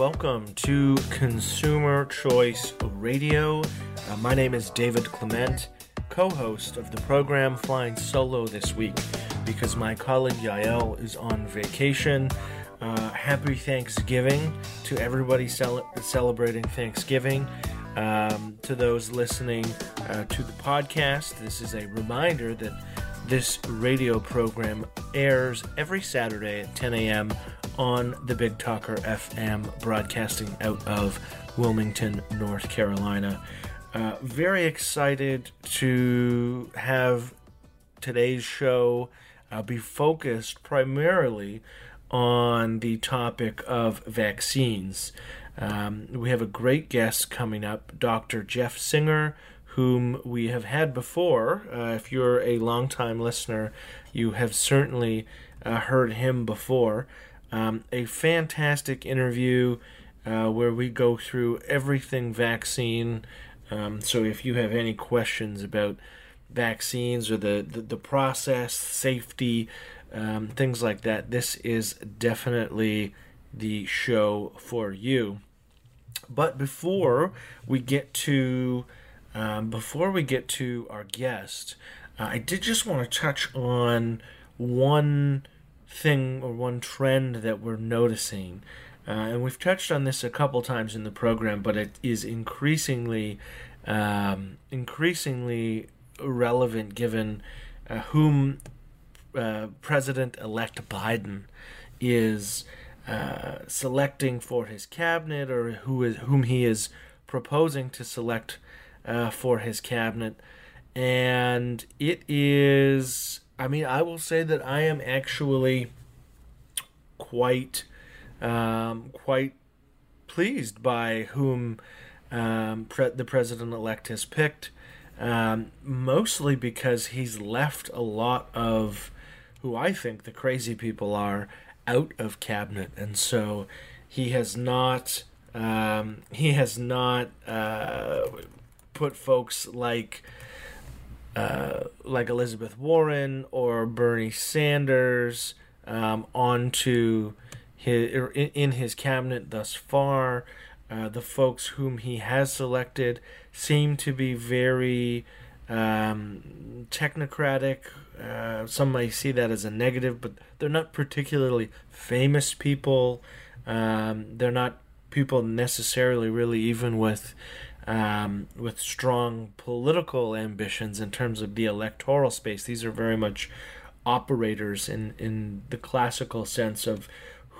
Welcome to Consumer Choice Radio. Uh, my name is David Clement, co host of the program, flying solo this week because my colleague Yael is on vacation. Uh, happy Thanksgiving to everybody cel- celebrating Thanksgiving. Um, to those listening uh, to the podcast, this is a reminder that this radio program airs every Saturday at 10 a.m. on the Big Talker FM, broadcasting out of Wilmington, North Carolina. Uh, very excited to have today's show uh, be focused primarily on the topic of vaccines. Um, we have a great guest coming up, Dr. Jeff Singer, whom we have had before. Uh, if you're a longtime listener, you have certainly uh, heard him before. Um, a fantastic interview uh, where we go through everything vaccine. Um, so if you have any questions about vaccines or the, the, the process, safety, um, things like that, this is definitely the show for you. But before we get to um, before we get to our guest, uh, I did just want to touch on one thing or one trend that we're noticing. Uh, and we've touched on this a couple times in the program, but it is increasingly, um, increasingly relevant given uh, whom uh, President-elect Biden is uh, selecting for his cabinet, or who is whom he is proposing to select uh, for his cabinet, and it is. I mean, I will say that I am actually quite, um, quite pleased by whom um, pre- the president elect has picked. Um, mostly because he's left a lot of who I think the crazy people are out of cabinet, and so he has not. Um, he has not uh, put folks like uh, like Elizabeth Warren or Bernie Sanders um, onto his in his cabinet thus far. Uh, the folks whom he has selected seem to be very um, technocratic. Uh, some may see that as a negative, but they're not particularly famous people. Um, they're not people necessarily really even with um, with strong political ambitions in terms of the electoral space. These are very much operators in, in the classical sense of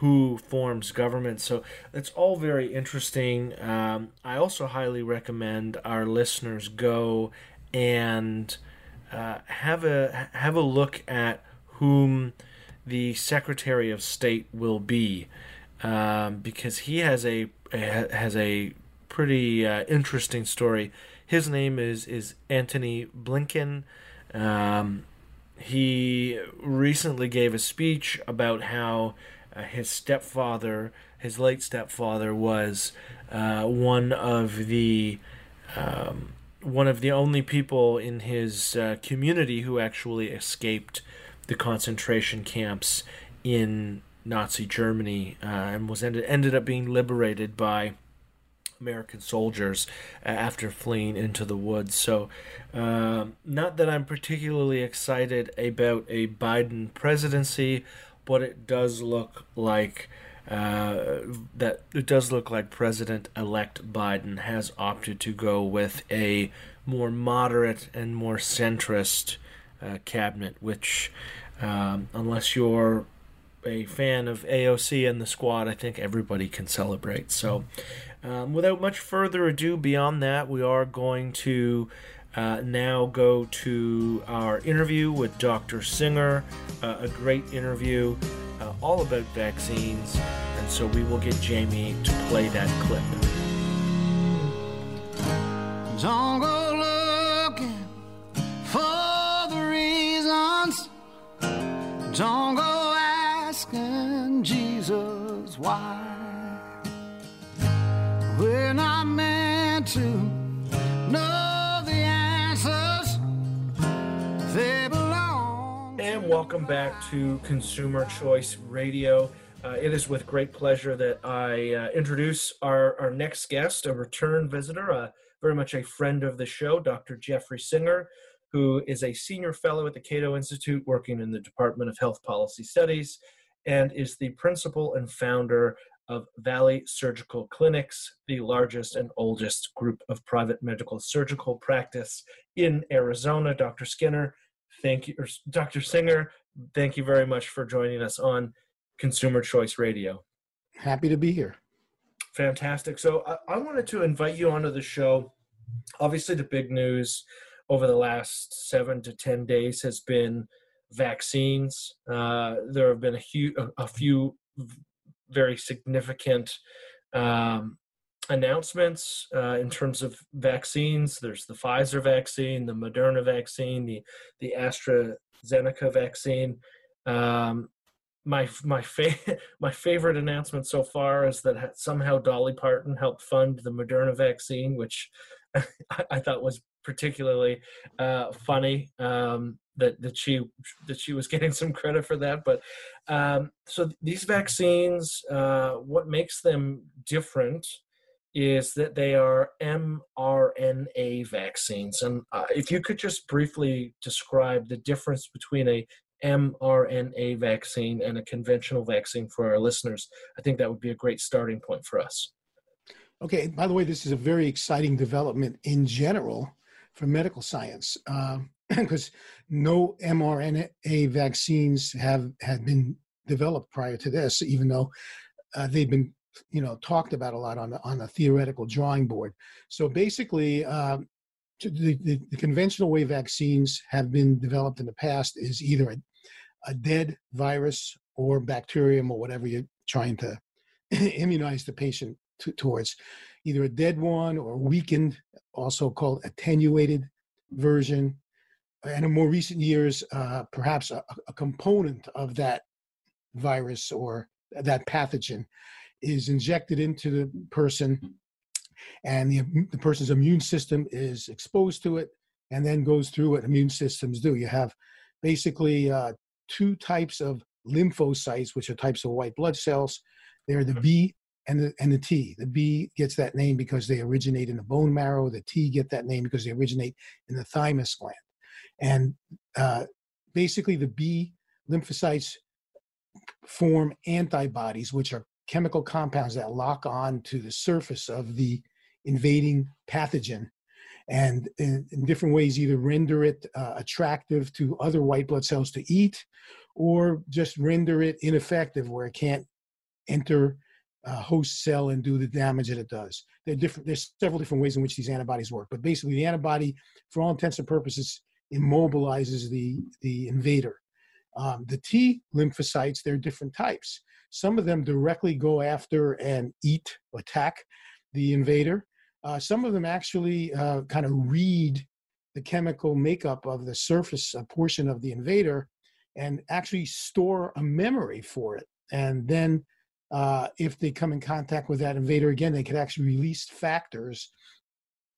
who forms government. So it's all very interesting. Um, I also highly recommend our listeners go and uh, have a have a look at whom the Secretary of State will be, um, because he has a, has a pretty uh, interesting story. His name is is Antony Blinken. Um, he recently gave a speech about how uh, his stepfather, his late stepfather, was uh, one of the um, one of the only people in his uh, community who actually escaped the concentration camps in Nazi Germany uh, and was ended ended up being liberated by American soldiers after fleeing into the woods. So, um, not that I'm particularly excited about a Biden presidency, but it does look like uh, that it does look like President-elect Biden has opted to go with a more moderate and more centrist uh, cabinet, which, um, unless you're a fan of AOC and the squad, I think everybody can celebrate. So, um, without much further ado, beyond that, we are going to uh, now go to our interview with Dr. Singer, uh, a great interview uh, all about vaccines. And so we will get Jamie to play that clip. Don't go looking for the reasons. Don't go asking Jesus why. We're not meant to know the answers. They belong. And welcome back to Consumer Choice Radio. Uh, it is with great pleasure that I uh, introduce our, our next guest, a return visitor, uh, very much a friend of the show, Dr. Jeffrey Singer, who is a senior fellow at the Cato Institute working in the Department of Health Policy Studies and is the principal and founder of Valley Surgical Clinics, the largest and oldest group of private medical surgical practice in Arizona. Dr. Skinner, thank you, Dr. Singer, thank you very much for joining us on Consumer Choice Radio. Happy to be here. Fantastic. So I, I wanted to invite you onto the show. Obviously, the big news over the last seven to ten days has been vaccines. Uh, there have been a, a few very significant um, announcements uh, in terms of vaccines. There's the Pfizer vaccine, the Moderna vaccine, the the AstraZeneca vaccine. Um, my my fa- my favorite announcement so far is that somehow Dolly Parton helped fund the Moderna vaccine, which I, I thought was particularly uh, funny. Um, that that she that she was getting some credit for that. But um, so these vaccines, uh, what makes them different is that they are mRNA vaccines. And uh, if you could just briefly describe the difference between a mRNA vaccine and a conventional vaccine for our listeners, I think that would be a great starting point for us. Okay. By the way, this is a very exciting development in general for medical science. Because no mRNA vaccines have had been developed prior to this, even though uh, they've been you know talked about a lot on the on the theoretical drawing board. So basically, um, the, the, the, conventional way vaccines have been developed in the past is either a, a dead virus or bacterium or whatever you're trying to immunize the patient to, towards, either a dead one or weakened, also called attenuated version and in more recent years, uh, perhaps a, a, component of that virus or that pathogen is injected into the person, and the, the person's immune system is exposed to it, and then goes through what immune systems do. You have basically uh, two types of lymphocytes, which are types of white blood cells. They're the B and the, and the T. The B gets that name because they originate in the bone marrow. The T get that name because they originate in the thymus gland. And uh, basically, the B lymphocytes form antibodies, which are chemical compounds that lock on to the surface of the invading pathogen and in, in different ways either render it uh, attractive to other white blood cells to eat or just render it ineffective where it can't enter a host cell and do the damage that it does. There different, there's several different ways in which these antibodies work, but basically the antibody, for all intents and purposes, immobilizes the, the invader. Um, the T lymphocytes, there are different types. Some of them directly go after and eat, attack the invader. Uh, some of them actually uh, kind of read the chemical makeup of the surface a portion of the invader and actually store a memory for it. And then, uh, if they come in contact with that invader again, they could actually release factors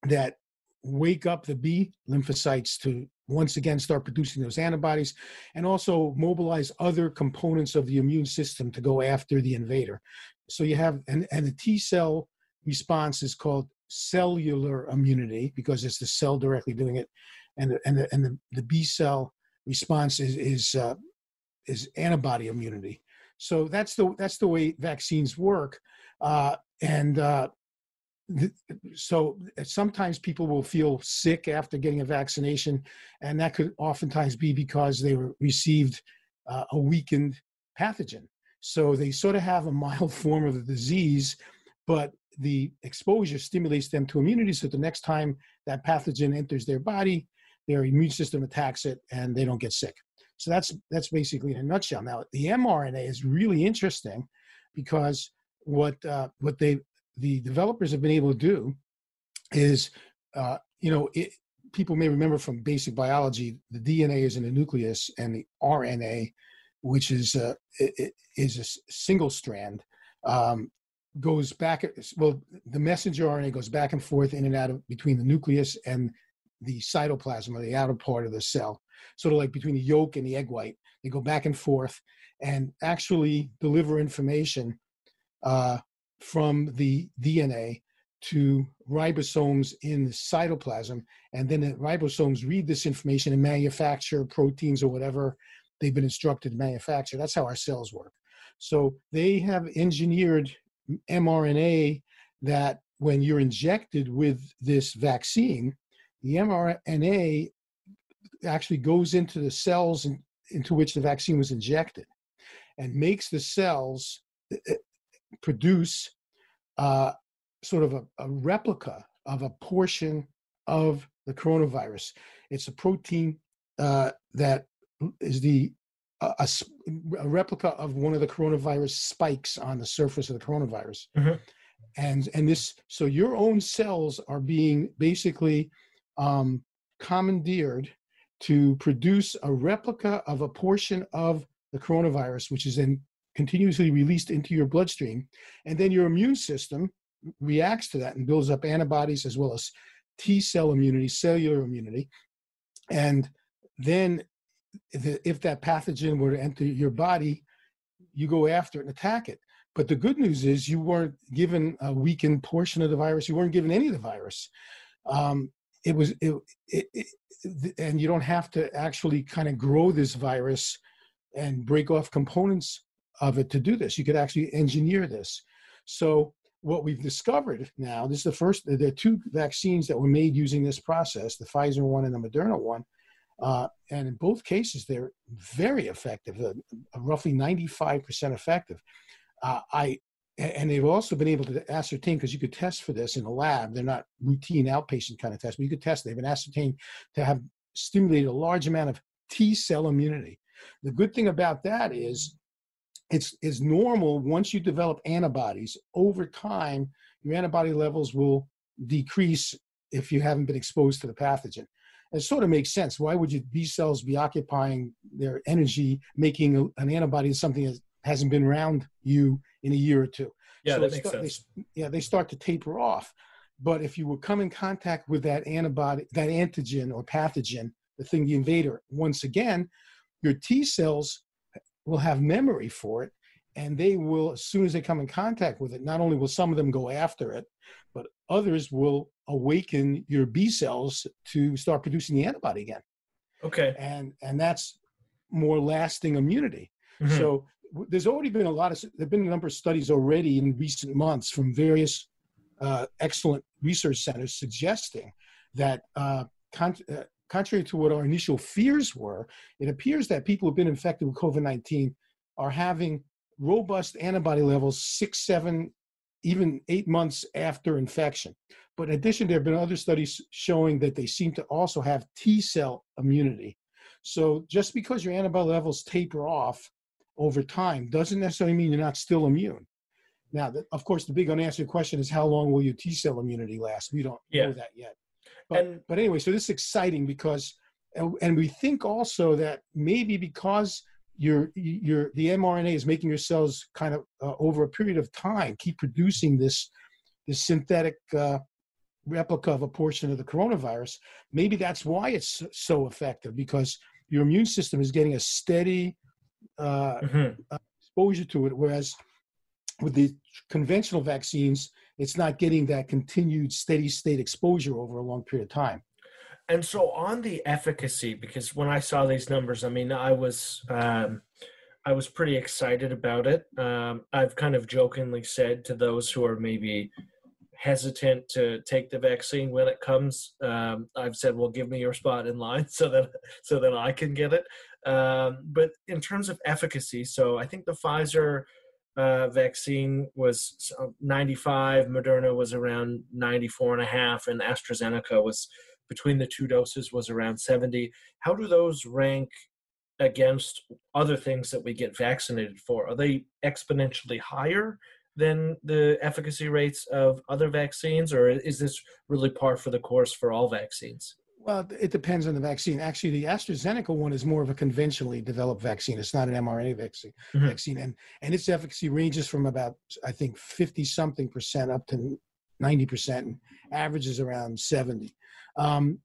that wake up the B lymphocytes to once again start producing those antibodies and also mobilize other components of the immune system to go after the invader. So you have, and, and the T cell response is called cellular immunity because it's the cell directly doing it. And the, and the, and the, the B cell response is, is, uh, is antibody immunity. So that's the, that's the way vaccines work. Uh, and uh, so sometimes people will feel sick after getting a vaccination, and that could oftentimes be because they received uh, a weakened pathogen. So they sort of have a mild form of the disease, but the exposure stimulates them to immunity. So the next time that pathogen enters their body, their immune system attacks it, and they don't get sick. So that's that's basically in a nutshell. Now the mRNA is really interesting because what uh, what they the developers have been able to do is, uh, you know, it, people may remember from basic biology, the DNA is in the nucleus, and the RNA, which is uh, is a single strand, um, goes back. Well, the messenger RNA goes back and forth in and out of between the nucleus and the cytoplasm or the outer part of the cell. sort of like between the yolk and the egg white. They go back and forth and actually deliver information uh, from the DNA to ribosomes in the cytoplasm. And then the ribosomes read this information and manufacture proteins or whatever they've been instructed to manufacture. That's how our cells work. So they have engineered mRNA that when you're injected with this vaccine, the mRNA actually goes into the cells in, into which the vaccine was injected and makes the cells produce uh, sort of a, a, replica of a portion of the coronavirus. It's a protein uh, that is the a, a, replica of one of the coronavirus spikes on the surface of the coronavirus. Mm-hmm. And and this so your own cells are being basically um, commandeered to produce a replica of a portion of the coronavirus, which is then continuously released into your bloodstream. And then your immune system reacts to that and builds up antibodies as well as T cell immunity, cellular immunity. And then if that pathogen were to enter your body, you go after it and attack it. But the good news is you weren't given a weakened portion of the virus. You weren't given any of the virus. Um, it was it, it, it, and you don't have to actually kind of grow this virus and break off components of it to do this. You could actually engineer this. So what we've discovered now, this is the first, there are two vaccines that were made using this process, the Pfizer one and the Moderna one. Uh, and in both cases, they're very effective, uh, roughly 95% effective. Uh, I and they've also been able to ascertain because you could test for this in a lab. They're not routine outpatient kind of tests, but you could test. They've been ascertained to have stimulated a large amount of T cell immunity. The good thing about that is it's is normal once you develop antibodies over time your antibody levels will decrease if you haven't been exposed to the pathogen it sort of makes sense why would your b cells be occupying their energy making an antibody to something that hasn't been around you in a year or two. Yeah, so that makes start, sense. They, yeah, they start to taper off. But if you would come in contact with that antibody, that antigen or pathogen, the thing, the invader, once again, your T cells will have memory for it. And they will, as soon as they come in contact with it, not only will some of them go after it, but others will awaken your B cells to start producing the antibody again. Okay. And and that's more lasting immunity. Mm-hmm. So there's already been a lot of there've been a number of studies already in recent months from various uh, excellent research centers suggesting that uh, con- uh, contrary to what our initial fears were, it appears that people who've been infected with COVID-19 are having robust antibody levels six, seven, even eight months after infection. But in addition, there have been other studies showing that they seem to also have T cell immunity. So just because your antibody levels taper off over time doesn't necessarily mean you're not still immune. Now, of course, the big unanswered question is how long will your T cell immunity last? We don't yeah. know that yet. But, and, but anyway, so this is exciting because, and, and we think also that maybe because your your the mRNA is making your cells kind of uh, over a period of time keep producing this this synthetic uh, replica of a portion of the coronavirus. Maybe that's why it's so effective because your immune system is getting a steady uh, mm-hmm. Uh, exposure to it. Whereas with the conventional vaccines, it's not getting that continued steady state exposure over a long period of time. And so, on the efficacy, because when I saw these numbers, I mean, I was um, I was pretty excited about it. Um, I've kind of jokingly said to those who are maybe hesitant to take the vaccine when it comes, um, I've said, "Well, give me your spot in line so that so that I can get it." Um, but in terms of efficacy, so I think the Pfizer uh, vaccine was 95, Moderna was around 94 and a half, and AstraZeneca was between the two doses was around 70. How do those rank against other things that we get vaccinated for? Are they exponentially higher than the efficacy rates of other vaccines, or is this really par for the course for all vaccines? Well, it depends on the vaccine. Actually, the AstraZeneca one is more of a conventionally developed vaccine. It's not an mRNA vaccine. Mm-hmm. Vaccine, and and its efficacy ranges from about I think fifty something percent up to ninety percent, and averages around seventy. Um,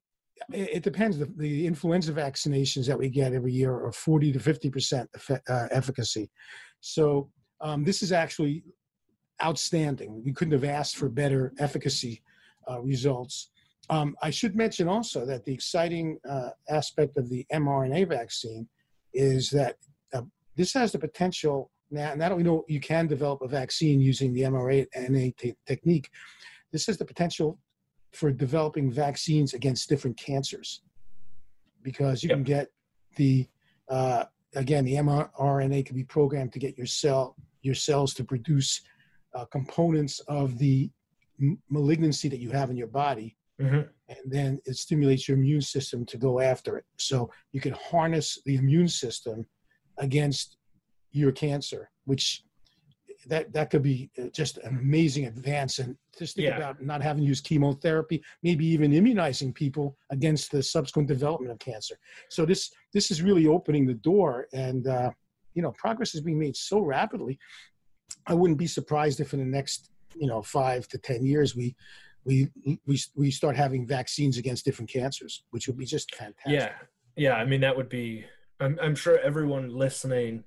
it, it depends. The, the influenza vaccinations that we get every year are 40 to 50 percent uh, efficacy. So um, this is actually outstanding. We couldn't have asked for better efficacy uh, results. Um, I should mention also that the exciting uh, aspect of the mRNA vaccine is that uh, this has the potential now, now that we know you can develop a vaccine using the mRNA t- technique, this has the potential for developing vaccines against different cancers because you yep. can get the uh, again the mRNA can be programmed to get your cell your cells to produce uh, components of the m- malignancy that you have in your body mm-hmm. and then it stimulates your immune system to go after it. So you can harness the immune system against your cancer which that that could be uh, just an amazing advance. And just think yeah. about not having to use chemotherapy maybe even immunizing people against the subsequent development of cancer. So this this is really opening the door. And uh, you know progress is being made so rapidly i wouldn't be surprised if in the next you know five to ten years we we we, we start having vaccines against different cancers which would be just fantastic yeah yeah i mean that would be i'm, I'm sure everyone listening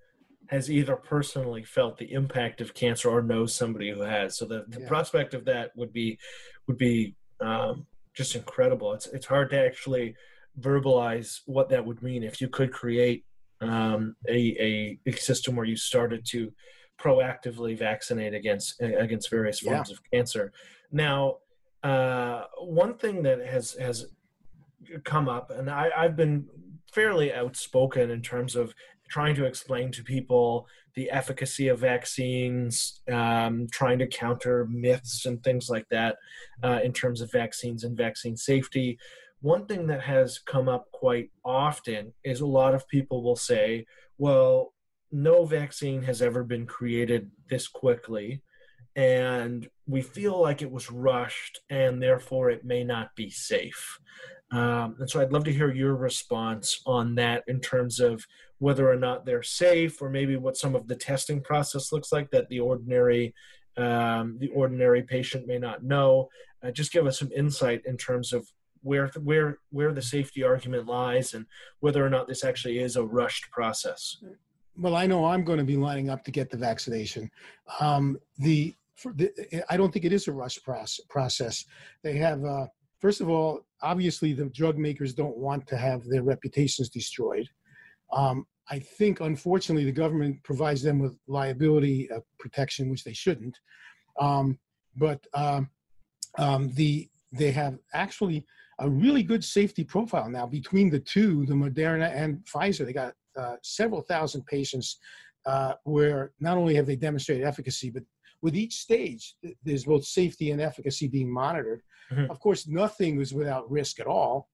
has either personally felt the impact of cancer or knows somebody who has. So the, the yeah. prospect of that would be would be um, just incredible. It's it's hard to actually verbalize what that would mean if you could create um, a, a system where you started to proactively vaccinate against against various forms yeah. of cancer. Now, uh, one thing that has has come up, and I, I've been fairly outspoken in terms of trying to explain to people the efficacy of vaccines, um, trying to counter myths and things like that uh, in terms of vaccines and vaccine safety. One thing that has come up quite often is a lot of people will say, well, no vaccine has ever been created this quickly and we feel like it was rushed and therefore it may not be safe. Um, and so I'd love to hear your response on that in terms of whether or not they're safe, or maybe what some of the testing process looks like that the ordinary um, the ordinary patient may not know. Uh, just give us some insight in terms of where where where the safety argument lies and whether or not this actually is a rushed process. Well, I know I'm going to be lining up to get the vaccination. Um, the, the, I don't think it is a rush process. They have uh, first of all, obviously the drug makers don't want to have their reputations destroyed. Um, I think, unfortunately, the government provides them with liability uh, protection, which they shouldn't. Um, but um, um, the they have actually a really good safety profile now between the two, the Moderna and Pfizer. They got uh, several thousand patients uh, where not only have they demonstrated efficacy, but with each stage, there's both safety and efficacy being monitored. Mm-hmm. Of course, nothing is without risk at all.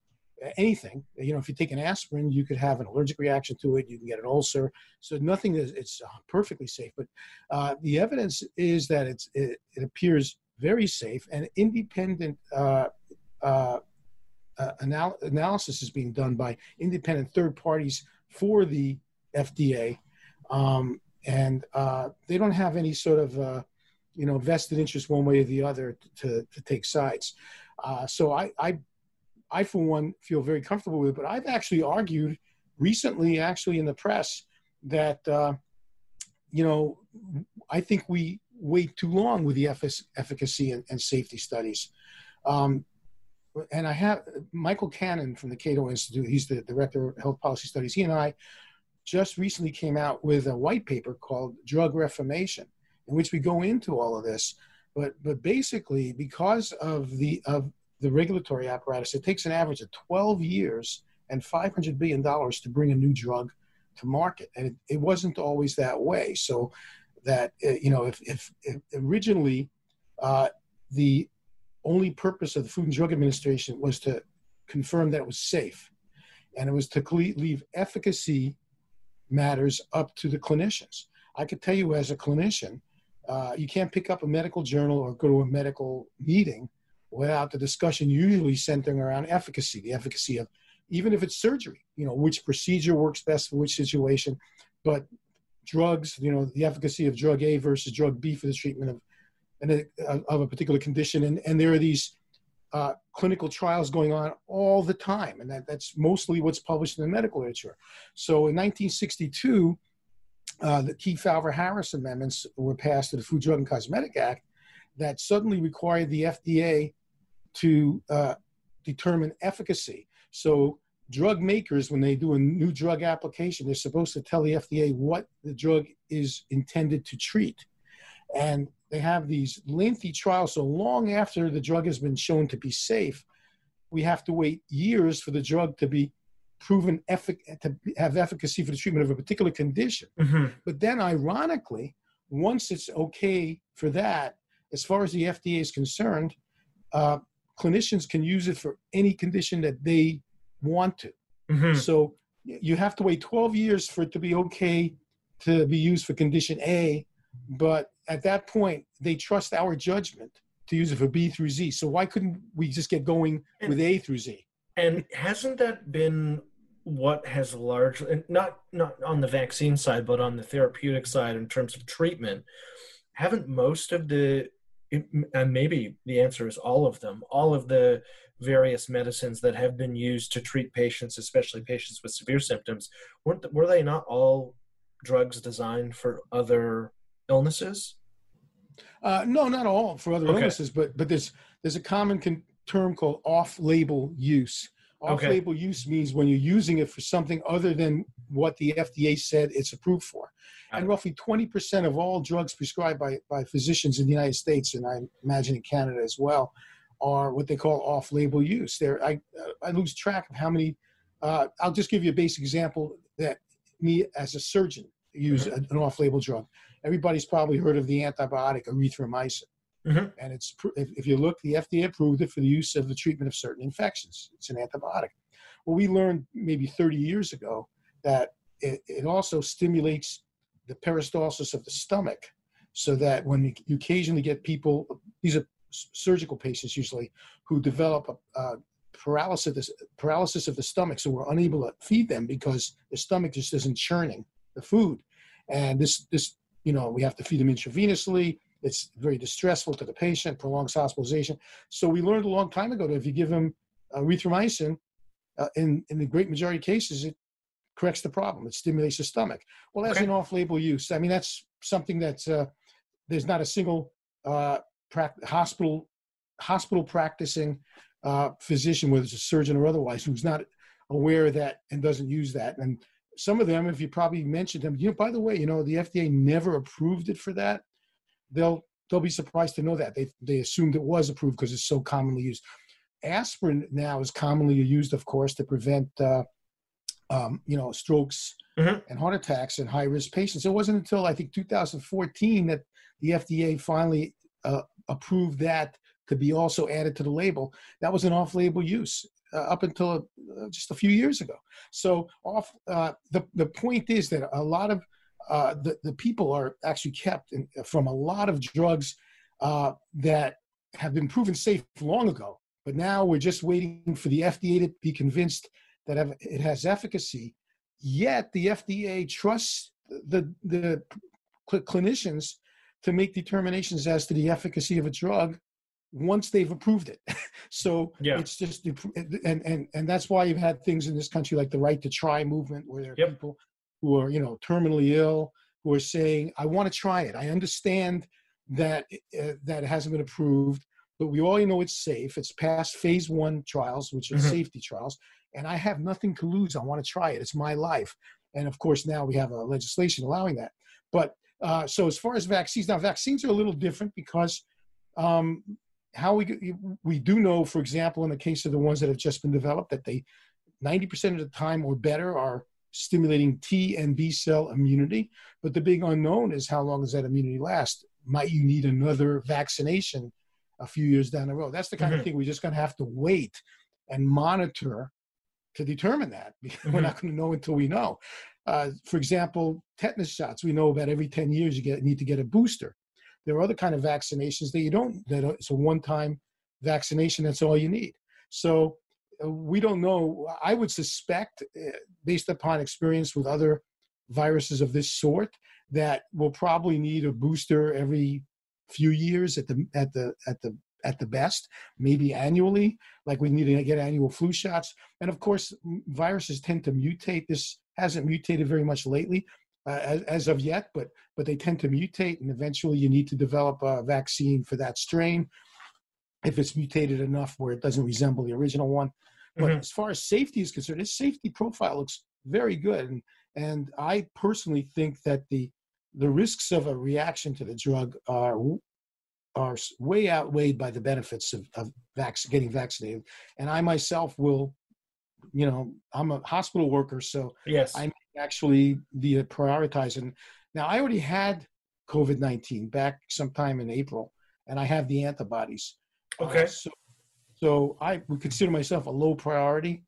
Anything, you know, if you take an aspirin, you could have an allergic reaction to it. You can get an ulcer. So nothing is it's uh, perfectly safe. But uh, the evidence is that it's it, it appears very safe and independent. Uh, uh, uh, anal- analysis is being done by independent third parties for the FDA, um, and uh, they don't have any sort of uh, you know vested interest one way or the other to to take sides. Uh, so I, I I for one feel very comfortable with it. But I've actually argued recently, actually in the press, that uh, you know I think we wait too long with the efficacy and, and safety studies. Um, and I have Michael Cannon from the Cato Institute. He's the director of health policy studies. He and I just recently came out with a white paper called Drug Reformation, in which we go into all of this. But but basically, because of the of the regulatory apparatus, it takes an average of 12 years and 500 billion dollars to bring a new drug to market, and it, it wasn't always that way. So that uh, you know, if if, if originally uh, the only purpose of the Food and Drug Administration was to confirm that it was safe, and it was to leave efficacy matters up to the clinicians. I could tell you as a clinician uh, you can't pick up a medical journal or go to a medical meeting without the discussion usually centering around efficacy, the efficacy of even if it's surgery, you know, which procedure works best for which situation, but drugs, you know, the efficacy of drug A versus drug B for the treatment of, and of a particular condition. And, and there are these uh, clinical trials going on all the time, and that, that's mostly what's published in the medical literature. So in 1962, uh, the Kefauver Harris amendments were passed to the Food, Drug, and Cosmetic Act that suddenly required the FDA to uh, determine efficacy. So drug makers, when they do a new drug application, they're supposed to tell the FDA what the drug is intended to treat. And they have these lengthy trials. So long after the drug has been shown to be safe, we have to wait years for the drug to be proven effic- to have efficacy for the treatment of a particular condition. Mm-hmm. But then, ironically, once it's okay for that, as far as the FDA is concerned, uh, clinicians can use it for any condition that they want to. Mm-hmm. So you have to wait 12 years for it to be okay to be used for condition A, but at that point, they trust our judgment to use it for B through Z. So why couldn't we just get going with A through Z? And hasn't that been what has largely, not not on the vaccine side, but on the therapeutic side in terms of treatment? Haven't most of the, and maybe the answer is all of them, all of the various medicines that have been used to treat patients, especially patients with severe symptoms, weren't were they not all drugs designed for other illnesses? Uh, no, not all for other Okay. illnesses, but but there's there's a common con- term called off-label use. Off-label use means when you're using it for something other than what the FDA said it's approved for. Got And it. roughly 20% of all drugs prescribed by, by physicians in the United States, and I imagine in Canada as well, are what they call off-label use. There, I I lose track of how many. Uh, I'll just give you a basic example that me as a surgeon use Mm-hmm. an off-label drug. Everybody's probably heard of the antibiotic erythromycin. Mhm. And it's if, you look, the FDA approved it for the use of the treatment of certain infections. It's an antibiotic. Well, we learned maybe 30 years ago that it, it also stimulates the peristalsis of the stomach, so that when you, you occasionally get people, these are surgical patients usually, who develop a, a paralysis, of the- paralysis of the stomach, so we're unable to feed them because the stomach just isn't churning the food, and this this you know we have to feed them intravenously. It's very distressful to the patient, prolongs hospitalization. So we learned a long time ago that if you give them erythromycin, uh, in in the great majority of cases, it corrects the problem. It stimulates the stomach. Well, that's Okay. an off-label use. I mean, that's something that uh, there's not a single uh, hospital hospital practicing uh, physician, whether it's a surgeon or otherwise, who's not aware of that and doesn't use that. And some of them, if you probably mentioned them, you know, by the way, you know, the FDA never approved it for that. They'll they'll be surprised to know that they they assumed it was approved because it's so commonly used. Aspirin now is commonly used, of course, to prevent uh, um, you know strokes Mhm. and heart attacks in high risk patients. It wasn't until I think 2014 that the FDA finally uh, approved that to be also added to the label. That was an off label use. Uh, up until uh, just a few years ago, so off. Uh, the the point is that a lot of uh, the the people are actually kept in, from a lot of drugs uh, that have been proven safe long ago. But now we're just waiting for the FDA to be convinced that it has efficacy. Yet the FDA trusts the the cl- clinicians to make determinations as to the efficacy of a drug once they've approved it. so Yeah. it's just and and and that's why you've had things in this country like the right to try movement, where there are Yep. people who are you know terminally ill who are saying, "I want to try it. I understand that uh, that it hasn't been approved, but we all know it's safe. It's past phase one trials, which are Mhm. safety trials, and I have nothing to lose. I want to try it. It's my life." And of course, now we have a legislation allowing that. But uh, so as far as vaccines, now vaccines are a little different because um, how we we do know, for example, in the case of the ones that have just been developed, that they 90% of the time or better are stimulating T and B cell immunity. But the big unknown is how long does that immunity last? Might you need another vaccination a few years down the road? That's the kind Mhm. of thing we're just going to have to wait and monitor to determine that. We're Mhm. not going to know until we know. Uh, for example, tetanus shots. We know about every 10 years you get need to get a booster. There are other kind of vaccinations that you don't. That it's a one-time vaccination. That's all you need. So we don't know. I would suspect, uh, based upon experience with other viruses of this sort, that we'll probably need a booster every few years at the at the at the at the best, maybe annually, like we need to get annual flu shots. And of course, viruses tend to mutate. This hasn't mutated very much lately, uh, as, as, of yet, but but they tend to mutate, and eventually you need to develop a vaccine for that strain if it's mutated enough where it doesn't resemble the original one. But mm-hmm. as far as safety is concerned, its safety profile looks very good, and and I personally think that the the risks of a reaction to the drug are are way outweighed by the benefits of, of vac- getting vaccinated. And I myself will, you know, I'm a hospital worker, so yes, I'm actually be prioritizing. Now I already had COVID nineteen back sometime in April, and I have the antibodies. Okay. Uh, so, so I would consider myself a low priority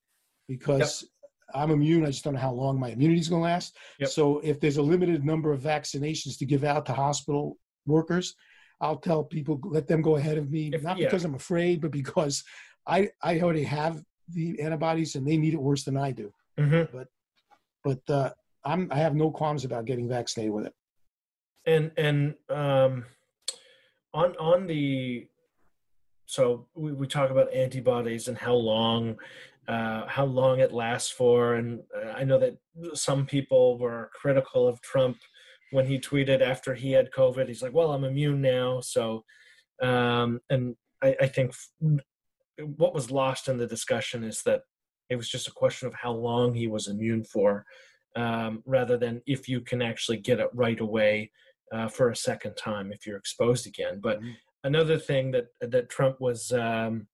because I'm immune. I just don't know how long my immunity is going to last. Yep. So if there's a limited number of vaccinations to give out to hospital workers, I'll tell people let them go ahead of me, if, not yeah. because I'm afraid, but because I I already have the antibodies and they need it worse than I do. Mm-hmm. But but uh, I'm I have no qualms about getting vaccinated with it. And and um, on on the so we, we talk about antibodies and how long uh, how long it lasts for. And uh, I know that some people were critical of Trump when he tweeted after he had COVID. He's like, "Well, I'm immune now." So, um, and I, I think what was lost in the discussion is that it was just a question of how long he was immune for, um, rather than if you can actually get it right away uh, for a second time if you're exposed again. But mm-hmm. Another thing that that Trump was um,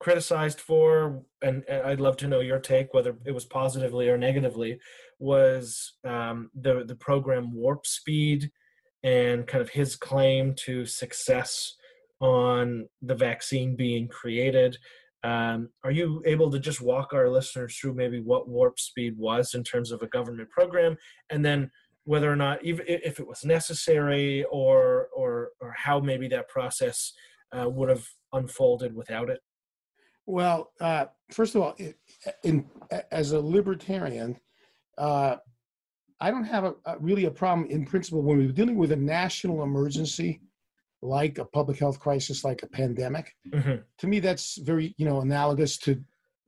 criticized for, and, and, I'd love to know your take, whether it was positively or negatively, was um, the the program Warp Speed and kind of his claim to success on the vaccine being created. Um, are you able to just walk our listeners through maybe what Warp Speed was in terms of a government program, and then whether or not, even if it was necessary, or or or how maybe that process uh, would have unfolded without it? Well, uh, first of all, in, as a libertarian, uh, I don't have a, a, really a problem in principle when we're dealing with a national emergency, like a public health crisis, like a pandemic. Mm-hmm. To me, that's very you know analogous to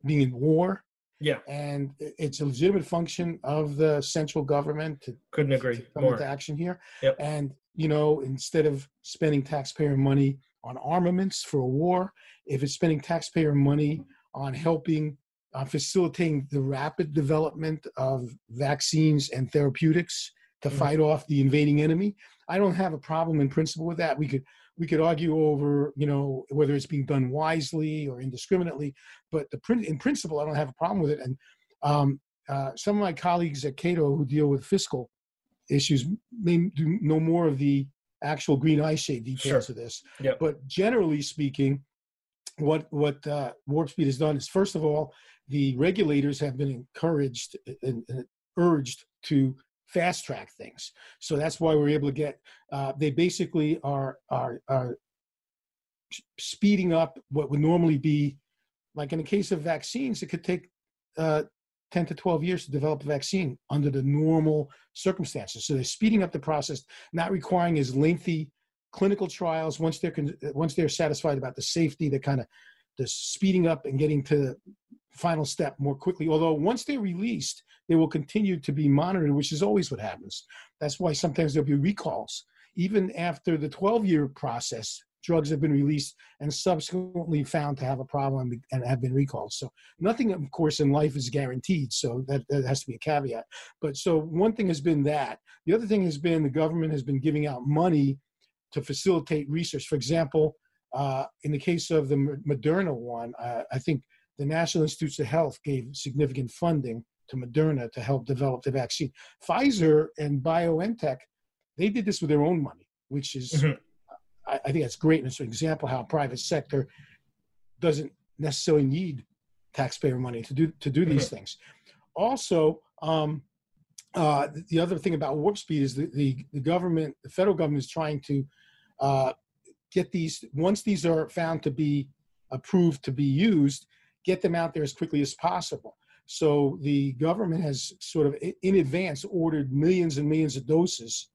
being in war. Yeah, and it's a legitimate function of the central government to couldn't agree to come more into action here. Yep. And you know, instead of spending taxpayer money on armaments for a war, if it's spending taxpayer money on helping uh, facilitating the rapid development of vaccines and therapeutics to mm-hmm. fight off the invading enemy, I don't have a problem in principle with that. We could we could argue over you know whether it's being done wisely or indiscriminately, but the in principle I don't have a problem with it. And um, uh, some of my colleagues at Cato who deal with fiscal issues may do know more of the actual green eye shade details sure. of this. Yep. But generally speaking, what what uh, Warp Speed has done is first of all, the regulators have been encouraged and, and urged to fast track things. So that's why we're able to get. Uh, they basically are are are speeding up what would normally be, like in the case of vaccines, it could take uh, 10 to 12 years to develop a vaccine under the normal circumstances. So they're speeding up the process, not requiring as lengthy clinical trials. Once they're once they're satisfied about the safety, they're kind of the speeding up and getting to the final step more quickly. Although once they're released, they will continue to be monitored, which is always what happens. That's why sometimes there'll be recalls. Even after the 12 year process, drugs have been released and subsequently found to have a problem and have been recalled. So nothing, of course, in life is guaranteed. So that, that has to be a caveat. But so one thing has been that. The other thing has been the government has been giving out money to facilitate research. For example, uh, in the case of the Moderna one, uh, I think the National Institutes of Health gave significant funding to Moderna to help develop the vaccine. Pfizer and BioNTech, they did this with their own money, which is mm-hmm. I, I think that's great. And it's an example how private sector doesn't necessarily need taxpayer money to do to do these mm-hmm. things. Also, um, uh, the other thing about warp speed is the, the, the government, the federal government is trying to uh, get these once these are found to be approved to be used, get them out there as quickly as possible. So the government has sort of in advance ordered millions and millions of doses,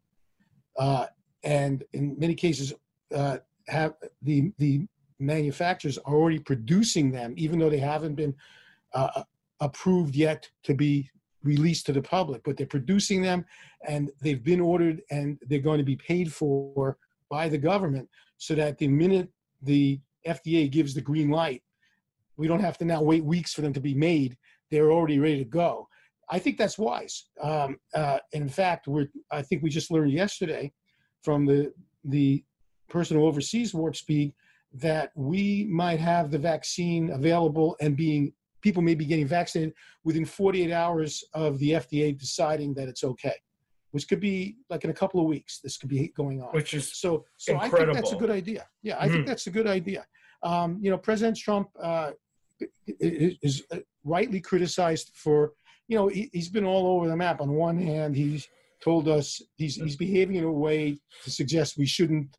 uh, and in many cases uh, have the the manufacturers are already producing them, even though they haven't been uh, approved yet to be released to the public. But they're producing them, and they've been ordered, and they're going to be paid for by the government, so that the minute the FDA gives the green light, we don't have to now wait weeks for them to be made. They're already ready to go. I think that's wise. Um, uh, in fact, we're I think we just learned yesterday from the the person who oversees warp speed that we might have the vaccine available and being people may be getting vaccinated within 48 hours of the FDA deciding that it's okay, which could be like in a couple of weeks. This could be going on. Which is so. So incredible. I think that's a good idea. Yeah, I Mhm. think that's a good idea. Um, you know, President Trump uh, is, is rightly criticized for. You know, he, he's been all over the map. On one hand, he's told us he's he's behaving in a way to suggest we shouldn't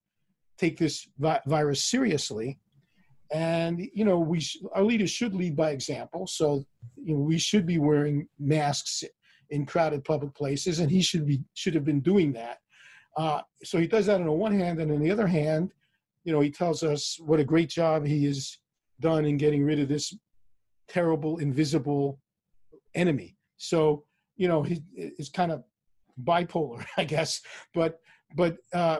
take this vi- virus seriously and you know we sh- our leaders should lead by example so you know we should be wearing masks in crowded public places and he should be should have been doing that uh, so he does that on the one hand and on the other hand you know he tells us what a great job he has done in getting rid of this terrible invisible enemy so you know he is kind of bipolar i guess but but uh,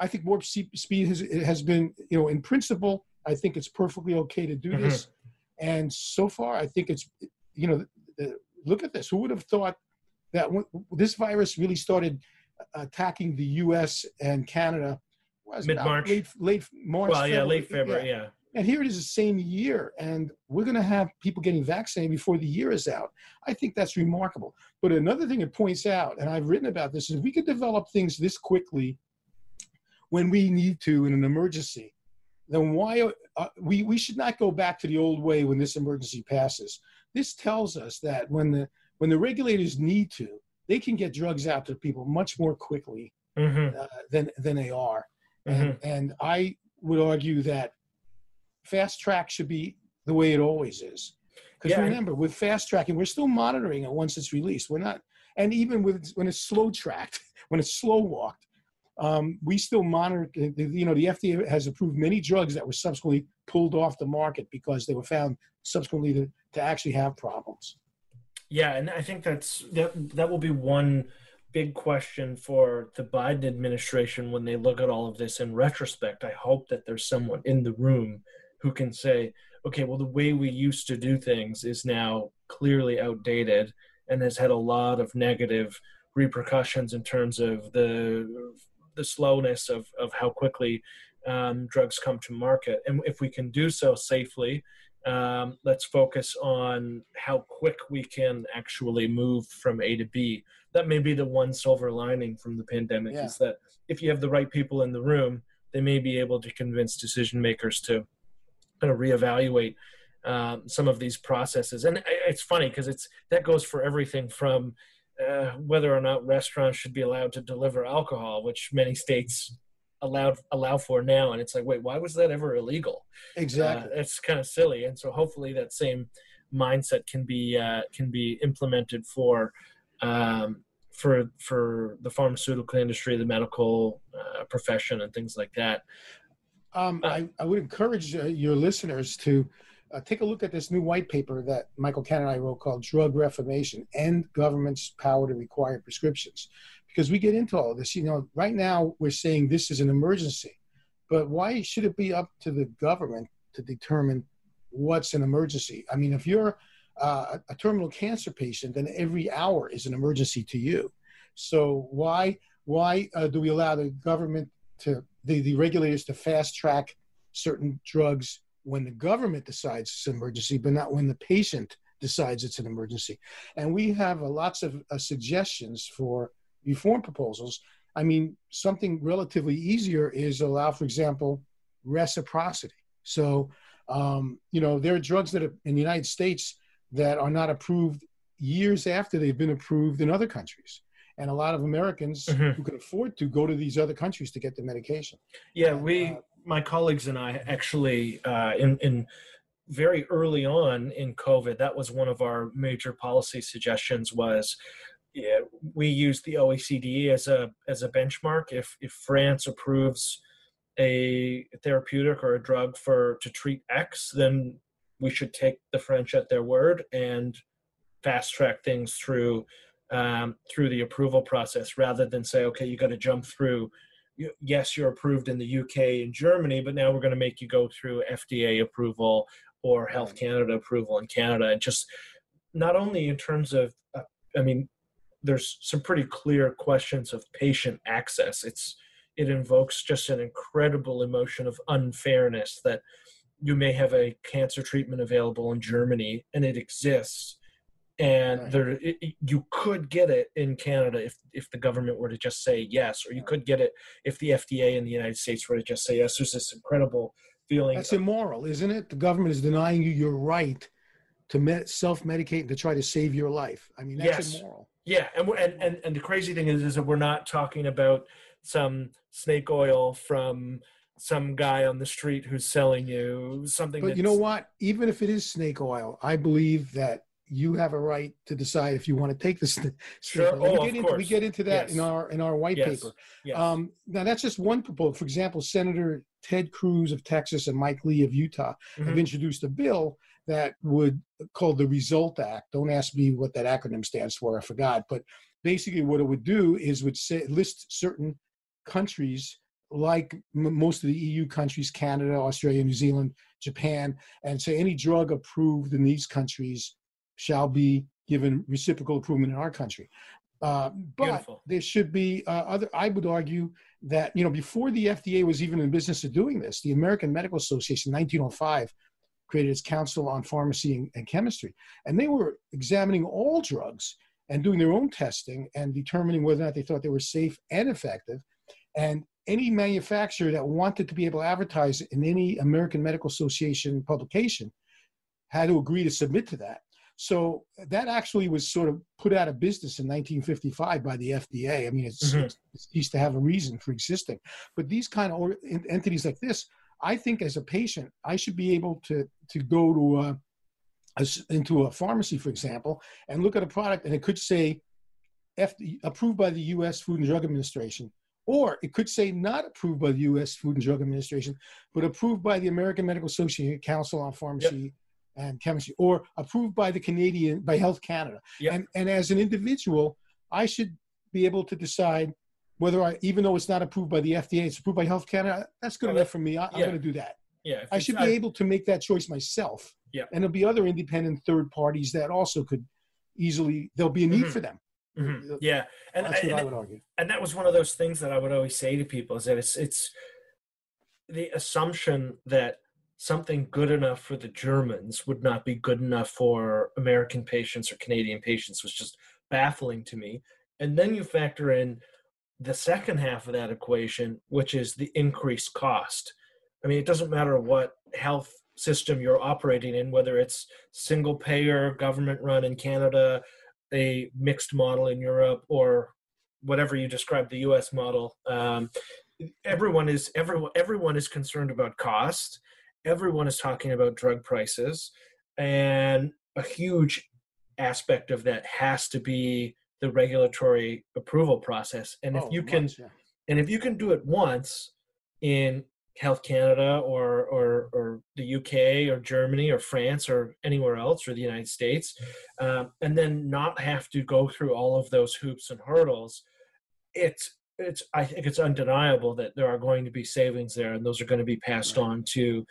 I think warp speed has has been you know in principle I think it's perfectly okay to do Mhm. this, and so far I think it's you know look at this. Who would have thought that when, this virus really started attacking the U.S. and Canada? was about Mid-March. late, late March. well, yeah, late February, yeah. And here it is the same year, and we're going to have people getting vaccinated before the year is out. I think that's remarkable. But another thing it points out, and I've written about this, is we could develop things this quickly when we need to in an emergency. Then why uh, we we should not go back to the old way when this emergency passes. This tells us that when the when the regulators need to, they can get drugs out to people much more quickly hmm uh, than than they are. And, and I would argue that fast track should be the way it always is. Because Yeah, remember, with fast tracking, we're still monitoring it once it's released. We're not, and even with when it's slow tracked, when it's slow walked, um, we still monitor. You know, the FDA has approved many drugs that were subsequently pulled off the market because they were found subsequently to, to actually have problems. Yeah, and I think that's that that will be one big question for the Biden administration when they look at all of this in retrospect. I hope that there's someone in the room who can say, okay, well the way we used to do things is now clearly outdated and has had a lot of negative repercussions in terms of the the slowness of, of how quickly um, drugs come to market. And if we can do so safely, um, let's focus on how quick we can actually move from A to B. That may be the one silver lining from the pandemic Yeah. is that if you have the right people in the room, they may be able to convince decision makers to kind of reevaluate um, some of these processes. And it's funny because it's that goes for everything from uh, whether or not restaurants should be allowed to deliver alcohol, which many states allowed allow for now. And it's like, wait, why was that ever illegal? Exactly. Uh, it's kind of silly, and so hopefully that same mindset can be uh, can be implemented for um, for for the pharmaceutical industry, the medical uh, profession, and things like that. Um, I, I would encourage uh, your listeners to uh, take a look at this new white paper that Michael Cannon and I wrote called Drug Reformation End Government's Power to Require Prescriptions. Because we get into all this. You know, right now we're saying this is an emergency, but why should it be up to the government to determine what's an emergency? I mean, if you're uh, a terminal cancer patient, then every hour is an emergency to you. So why why uh, do we allow the government to the, the regulators to fast track certain drugs when the government decides it's an emergency, but not when the patient decides it's an emergency. And we have uh, lots of uh, suggestions for reform proposals. I mean, something relatively easier is allow, for example, reciprocity. So, um, you know, there are drugs that are in the United States that are not approved years after they've been approved in other countries. And a lot of Americans Mhm. who can afford to go to these other countries to get the medication. Yeah, And, we, uh, my colleagues and I actually, uh, in, in very early on in COVID, that was one of our major policy suggestions was yeah, we use the OECD as a, as a benchmark. If, if France approves a therapeutic or a drug for to treat X, then we should take the French at their word and fast track things through um, through the approval process rather than say, okay, you got to jump through. Yes, you're approved in the UK and Germany, but now we're going to make you go through FDA approval or Health Canada approval in Canada, and just not only in terms of, uh, I mean, there's some pretty clear questions of patient access. It's it invokes just an incredible emotion of unfairness that you may have a cancer treatment available in Germany and it exists and right. there it, you could get it in Canada if if the government were to just say yes or you could get it if the FDA in the United States were to just say yes there's this incredible feeling That's immoral isn't it the government is denying you your right to med- self-medicate and to try to save your life I mean that's yes. immoral yeah and, and and and the crazy thing is is that we're not talking about some snake oil from some guy on the street who's selling you something. But you know what? Even if it is snake oil, I believe that you have a right to decide if you want to take this. Sure. Oh, we, get into, we get into that yes. in our in our white yes. paper. Yes. Um, now that's just one proposal. For example, Senator Ted Cruz of Texas and Mike Lee of Utah mm-hmm. have introduced a bill that would called the Result Act. Don't ask me what that acronym stands for. I forgot. But basically, what it would do is would say, list certain countries like m- most of the EU countries, Canada, Australia, New Zealand, Japan, and say any drug approved in these countries shall be given reciprocal approval in our country. Uh, but Beautiful. there should be uh, other. I would argue that you know before the FDA was even in business of doing this, the American Medical Association, in 1905, created its Council on Pharmacy and, and Chemistry, and they were examining all drugs and doing their own testing and determining whether or not they thought they were safe and effective and any manufacturer that wanted to be able to advertise in any American Medical Association publication had to agree to submit to that. So that actually was sort of put out of business in 1955 by the FDA. I mean, it's, mm-hmm. it used to have a reason for existing. But these kind of entities like this, I think as a patient, I should be able to to go to a, a, into a pharmacy, for example, and look at a product, and it could say FDA, approved by the U.S. Food and Drug Administration or it could say not approved by the U.S. Food and Drug Administration, but approved by the American Medical Association Council on Pharmacy yep. And Chemistry, or approved by the Canadian by Health Canada. Yep. And and as an individual, I should be able to decide whether I, even though it's not approved by the FDA, it's approved by Health Canada. That's good well, enough for me. I, am going to do that. Yeah, I should be able to make that choice myself. Yeah, and there'll be other independent third parties that also could easily. There'll be a need mm-hmm. for them. Mm-hmm. Yeah, and that's what I, I would argue. And that was one of those things that I would always say to people is that it's it's the assumption that something good enough for the Germans would not be good enough for American patients or Canadian patients was just baffling to me. And then you factor in the second half of that equation, which is the increased cost. I mean, it doesn't matter what health system you're operating in, whether it's single payer, government run in Canada, a mixed model in Europe or whatever you describe the U.S. model. Um, everyone is everyone everyone is concerned about cost. Everyone is talking about drug prices, and a huge aspect of that has to be the regulatory approval process. And if oh, you can, once, yeah. and if you can do it once in Health Canada or, or, or the UK or Germany or France or anywhere else or the United States, um, and then not have to go through all of those hoops and hurdles. It's it's I think it's undeniable that there are going to be savings there, and those are going to be passed on to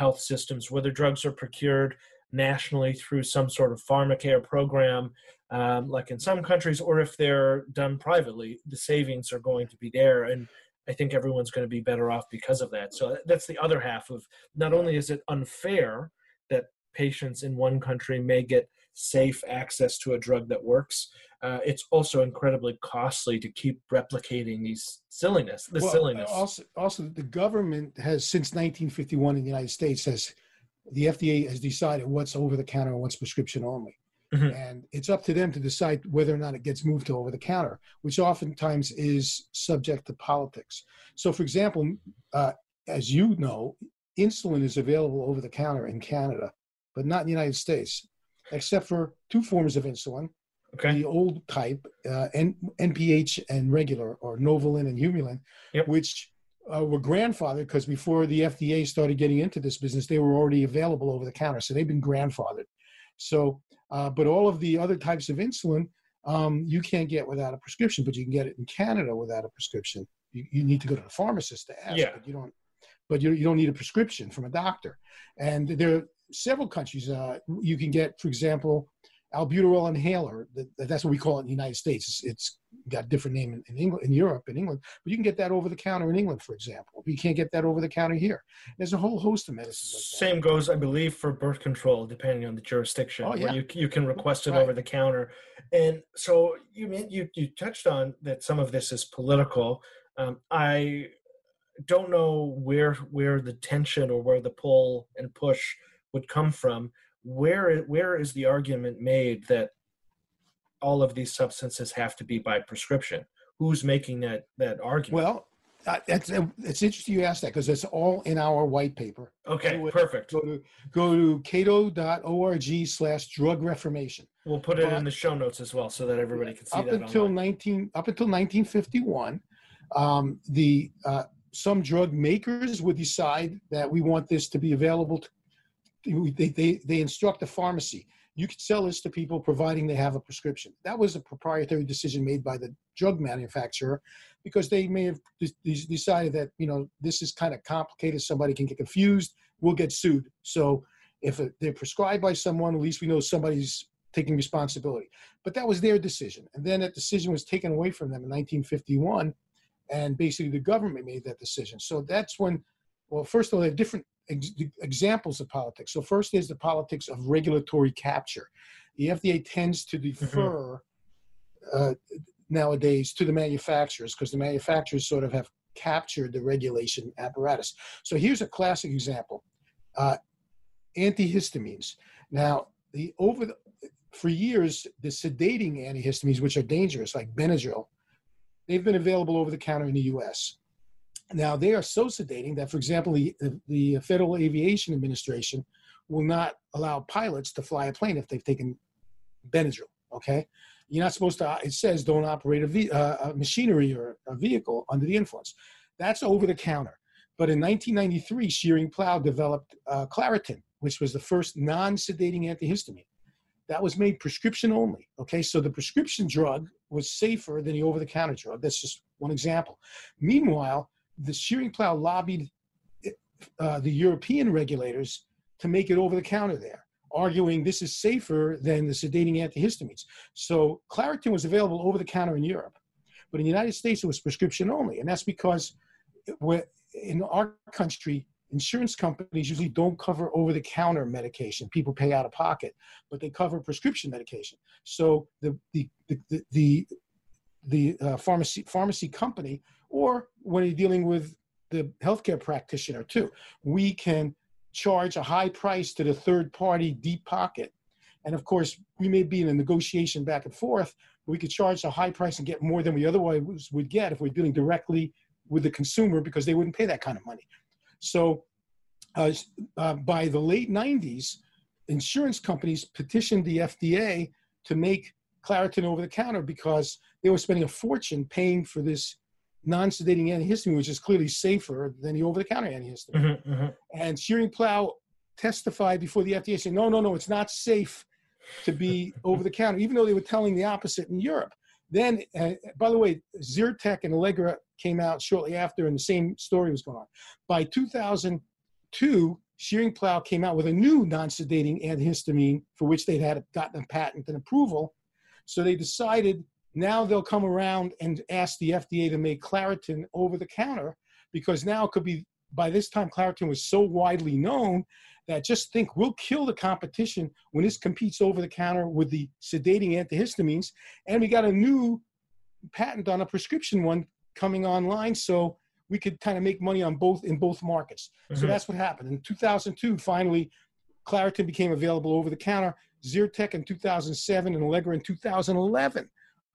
health systems, whether drugs are procured nationally through some sort of pharmacare program, um, like in some countries, or if they're done privately, the savings are going to be there. And I think everyone's going to be better off because of that. So that's the other half of not only is it unfair that patients in one country may get safe access to a drug that works, uh, it's also incredibly costly to keep replicating these silliness. The well, silliness. Also, also, the government has since 1951 in the United States has the FDA has decided what's over the counter and what's prescription only. Mm-hmm. And it's up to them to decide whether or not it gets moved to over the counter, which oftentimes is subject to politics. So, for example, uh, as you know, insulin is available over the counter in Canada, but not in the United States, except for two forms of insulin. Okay. The old type, uh, N- NPH and regular, or Novolin and Humulin, yep. which uh, were grandfathered because before the FDA started getting into this business, they were already available over the counter. So they've been grandfathered. So, uh, but all of the other types of insulin, um, you can't get without a prescription, but you can get it in Canada without a prescription. You, you need to go to the pharmacist to ask, Yeah. but you don't. But you, you don't need a prescription from a doctor. And there several countries uh, you can get, for example, albuterol inhaler. That's what we call it in the United States. It's, it's got a different name in, in England, in Europe, in England. But you can get that over the counter in England, for example. You can't get that over the counter here. There's a whole host of medicines. Like. Same goes, I believe, for birth control, depending on the jurisdiction. Oh, where yeah. you you can request it Right. over the counter, and so you mean you you touched on that some of this is political. Um, I don't know where where the tension or where the pull and push would come from. Where where is the argument made that all of these substances have to be by prescription? Who's making that that argument? Well, uh, it's, it's interesting you ask that because it's all in our white paper. okay, perfect. Go to go to cato.org slash drug reformation. We'll put it But- in the show notes as well, so that everybody can see up that. until online. 19 up until 1951 um, the uh, some drug makers would decide that we want this to be available to, they, they, they instruct the pharmacy. You can sell this to people providing they have a prescription. That was a proprietary decision made by the drug manufacturer because they may have de- de- decided that you know this is kind of complicated. Somebody can get confused. We'll get sued. So if they're prescribed by someone at least we know somebody's taking responsibility. But that was their decision. And then that decision was taken away from them in 1951, and basically the government made that decision. So that's when, well, first of all, they have different ex- examples of politics. So first is the politics of regulatory capture. The FDA tends to defer uh, nowadays to the manufacturers because the manufacturers sort of have captured the regulation apparatus. So here's a classic example: uh, antihistamines. Now, the over the for years, the sedating antihistamines, which are dangerous, like Benadryl, they've been available over the counter in the U.S. Now, they are so sedating that, for example, the, the Federal Aviation Administration will not allow pilots to fly a plane if they've taken Benadryl. Okay, you're not supposed to. It says don't operate a, ve- uh, a machinery or a vehicle under the influence. That's over the counter. But in 1993, Schering-Plough developed uh, Claritin, which was the first non-sedating antihistamine that was made prescription only. Okay, so the prescription drug was safer than the over the counter drug. That's just one example. Meanwhile, the Schering-Plough lobbied uh, the European regulators to make it over the counter there, arguing this is safer than the sedating antihistamines. So Claritin was available over the counter in Europe, but in the United States it was prescription only, and that's because in our country insurance companies usually don't cover over the counter medication. People pay out of pocket but they cover prescription medication. So the the the the, the, the uh, pharmacy pharmacy company or when you're dealing with the healthcare practitioner too. We can charge a high price to the third party deep pocket. And of course we may be in a negotiation back and forth. We could charge a high price and get more than we otherwise would get if we're dealing directly with the consumer because they wouldn't pay that kind of money. So uh, uh, by the late 90s, insurance companies petitioned the FDA to make Claritin over the counter because they were spending a fortune paying for this non sedating antihistamine, which is clearly safer than the over the counter antihistamine. Mhm, mhm. And Schering-Plough testified before the FDA saying, no, no, no, it's not safe to be over the counter, even though they were telling the opposite in Europe. Then, uh, by the way, Zyrtec and Allegra came out shortly after, and the same story was going on. By 2002, Schering-Plough came out with a new non-sedating antihistamine for which they'd had gotten a patent and approval. So they decided now they'll come around and ask the FDA to make Claritin over the counter because now it could be by this time Claritin was so widely known that just think we'll kill the competition when this competes over the counter with the sedating antihistamines. And we got a new patent on a prescription one coming online. So we could kind of make money on both in both markets. So Mhm. that's what happened. In 2002, finally, Claritin became available over the counter. Zyrtec in 2007 and Allegra in 2011.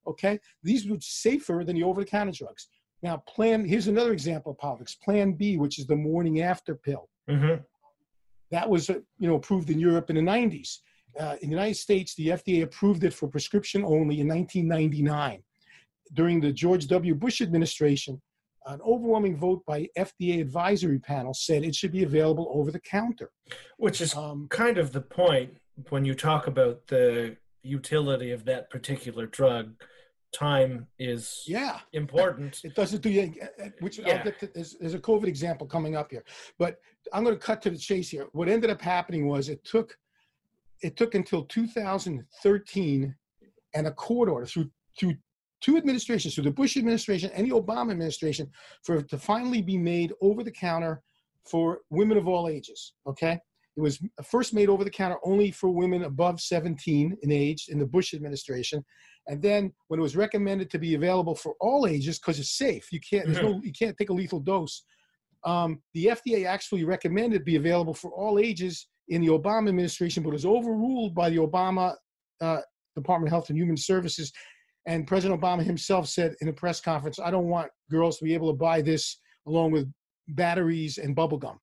Okay, these were safer than the over-the-counter drugs. Now, Plan here's another example of politics. Plan B, which is the morning after pill, Mhm. that was uh, you know approved in Europe in the 90s. Uh, in the United States, the FDA approved it for prescription only in 1999. During the George W. Bush administration, an overwhelming vote by FDA advisory panel said it should be available over the counter. Which is Um, kind of the point when you talk about the utility of that particular drug. Time is yeah, important. it doesn't do you. uh, Which Yeah. I'll get to. There's, there's a COVID example coming up here, but I'm going to cut to the chase here. What ended up happening was it took, it took until 2013, and a court order through through two administrations, through the Bush administration and the Obama administration, for it to finally be made over the counter for women of all ages. Okay. It was first made over the counter only for women above 17 in age in the Bush administration. And then when it was recommended to be available for all ages, because it's safe, you can't, there's no, you can't take a lethal dose. Um, the FDA actually recommended it be available for all ages in the Obama administration, but it was overruled by the Obama uh, Department of Health and Human Services. And President Obama himself said in a press conference, I don't want girls to be able to buy this along with batteries and bubble gum.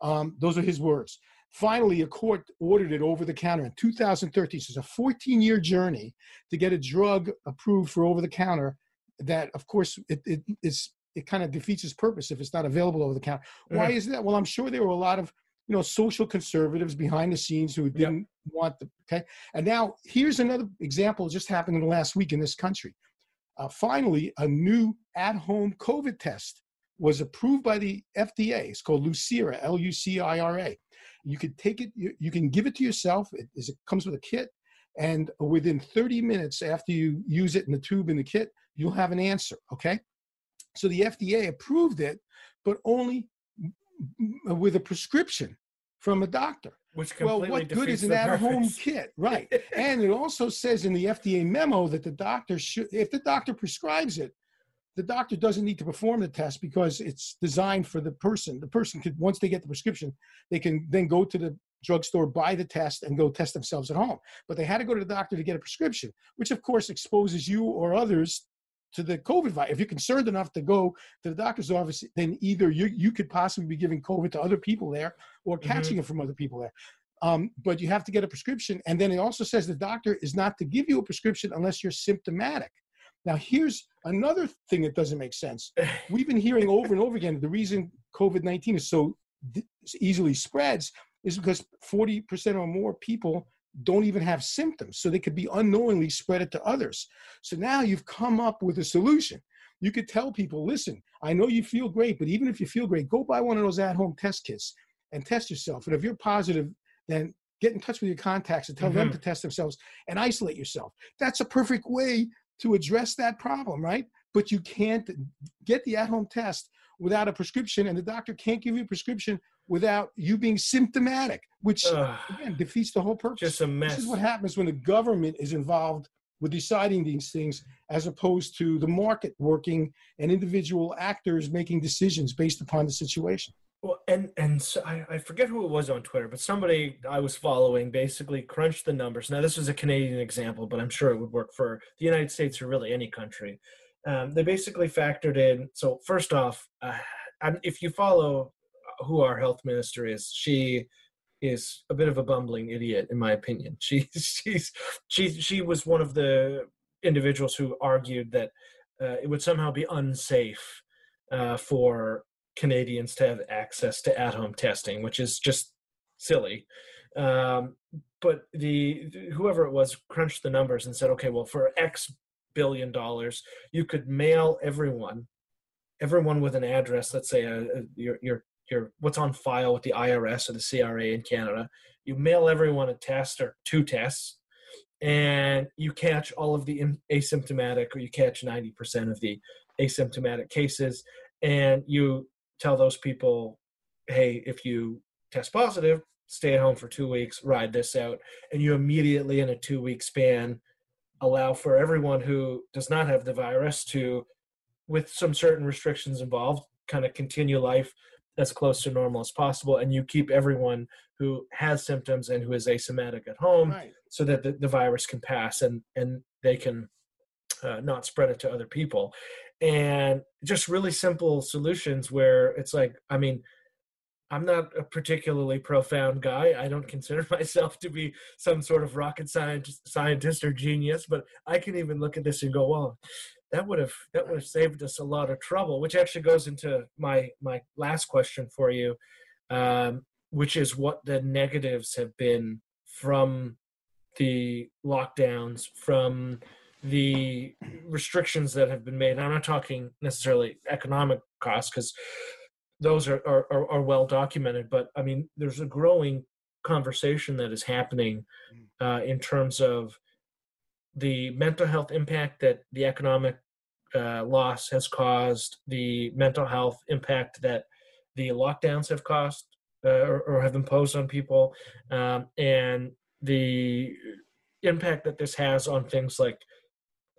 Um, those are his words. Finally, a court ordered it over the counter in 2013. So it's a 14 year journey to get a drug approved for over the counter that, of course, it, it, it kind of defeats its purpose if it's not available over the counter. Why is that? Well, I'm sure there were a lot of you know social conservatives behind the scenes who didn't want the okay. And now here's another example just happened in the last week in this country. Uh, finally, a new at-home COVID test was approved by the FDA. It's called Lucira, L-U-C-I-R-A. You could take it, you, you can give it to yourself. It, is- it comes with a kit, and within 30 minutes after you use it in the tube in the kit, you'll have an answer. Okay, so the FDA approved it, but only with a prescription from a doctor. Which Well, what good is an at-home kit, right? and it also says in the FDA memo that the doctor should, if the doctor prescribes it, the doctor doesn't need to perform the test because it's designed for the person. The person could, once they get the prescription, they can then go to the drugstore, buy the test, and go test themselves at home. But they had to go to the doctor to get a prescription, which of course exposes you or others to the COVID virus. If you're concerned enough to go to the doctor's office, then either you you could possibly be giving COVID to other people there or catching it from other people there. Um, but you have to get a prescription, and then it also says the doctor is not to give you a prescription unless you're symptomatic. Now, here's another thing that doesn't make sense. We've been hearing over and over again the reason COVID 19 is so easily spreads is because 40% or more people don't even have symptoms. So they could be unknowingly spread it to others. So now you've come up with a solution. You could tell people, listen, I know you feel great, but even if you feel great, go buy one of those at home test kits and test yourself. And if you're positive, then get in touch with your contacts and tell them Mhm. to test themselves and isolate yourself. That's a perfect way to address that problem, right? But you can't get the at home test without a prescription, and the doctor can't give you a prescription without you being symptomatic, which Ugh, again defeats the whole purpose. just a mess. This is what happens when the government is involved with deciding these things, as opposed to the market working and individual actors making decisions based upon the situation. Well, and and so I, I forget who it was on Twitter, but somebody I was following basically crunched the numbers. Now, this was a Canadian example, but I'm sure it would work for the United States or really any country. Um, they basically factored in. So first off, uh, if you follow who our health minister is, she is a bit of a bumbling idiot, in my opinion. She she's she she was one of the individuals who argued that uh, it would somehow be unsafe uh, for Canadians to have access to at-home testing, which is just silly. Um, but the whoever it was crunched the numbers and said, okay, well, for X billion dollars, you could mail everyone, everyone with an address, let's say a, a, your your your what's on file with the IRS or the CRA in Canada, you mail everyone a test or two tests, and you catch all of the asymptomatic, or you catch ninety percent of the asymptomatic cases, and you tell those people, hey, if you test positive, stay at home for two weeks, ride this out, and you immediately in a two week span allow for everyone who does not have the virus to, with some certain restrictions involved, kind of continue life as close to normal as possible, and you keep everyone who has symptoms and who is asymptomatic at home Right. so that the, the virus can pass and and they can uh, not spread it to other people and just really simple solutions where it's like i mean i'm not a particularly profound guy i don't consider myself to be some sort of rocket scientist, scientist or genius but i can even look at this and go well that would have that would have saved us a lot of trouble. Which actually goes into my my last question for you, um, which is what the negatives have been from the lockdowns, from the restrictions that have been made. I'm not talking necessarily economic costs because those are, are, are, well documented, but I mean, there's a growing conversation that is happening mm. uh, in terms of the mental health impact that the economic uh, loss has caused, the mental health impact that the lockdowns have caused uh, or, or, have imposed on people, um, and the impact that this has on things like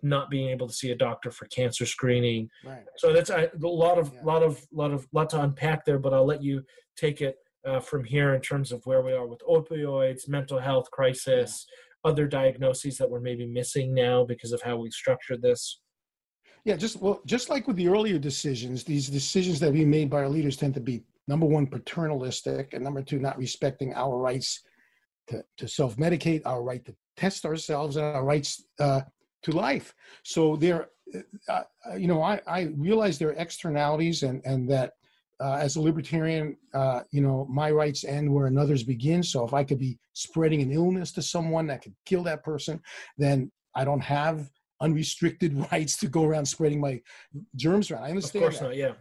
not being able to see a doctor for cancer screening. Right. So that's a, lot of yeah. lot of lot of lot to unpack there. But I'll let you take it uh, from here in terms of where we are with opioids, mental health crisis, yeah. other diagnoses that we're maybe missing now because of how we structured this. Yeah, just well, just like with the earlier decisions, these decisions that we made by our leaders tend to be number one paternalistic, and number two not respecting our rights to, to self-medicate, our right to test ourselves, and our rights uh, to life. So there, uh, uh, you know, I, I realize there are externalities and, and that uh, as a libertarian, uh, you know, my rights end where another's begin. So if I could be spreading an illness to someone that could kill that person, then I don't have unrestricted rights to go around spreading my germs around. I understand. Of course that. not. Yeah.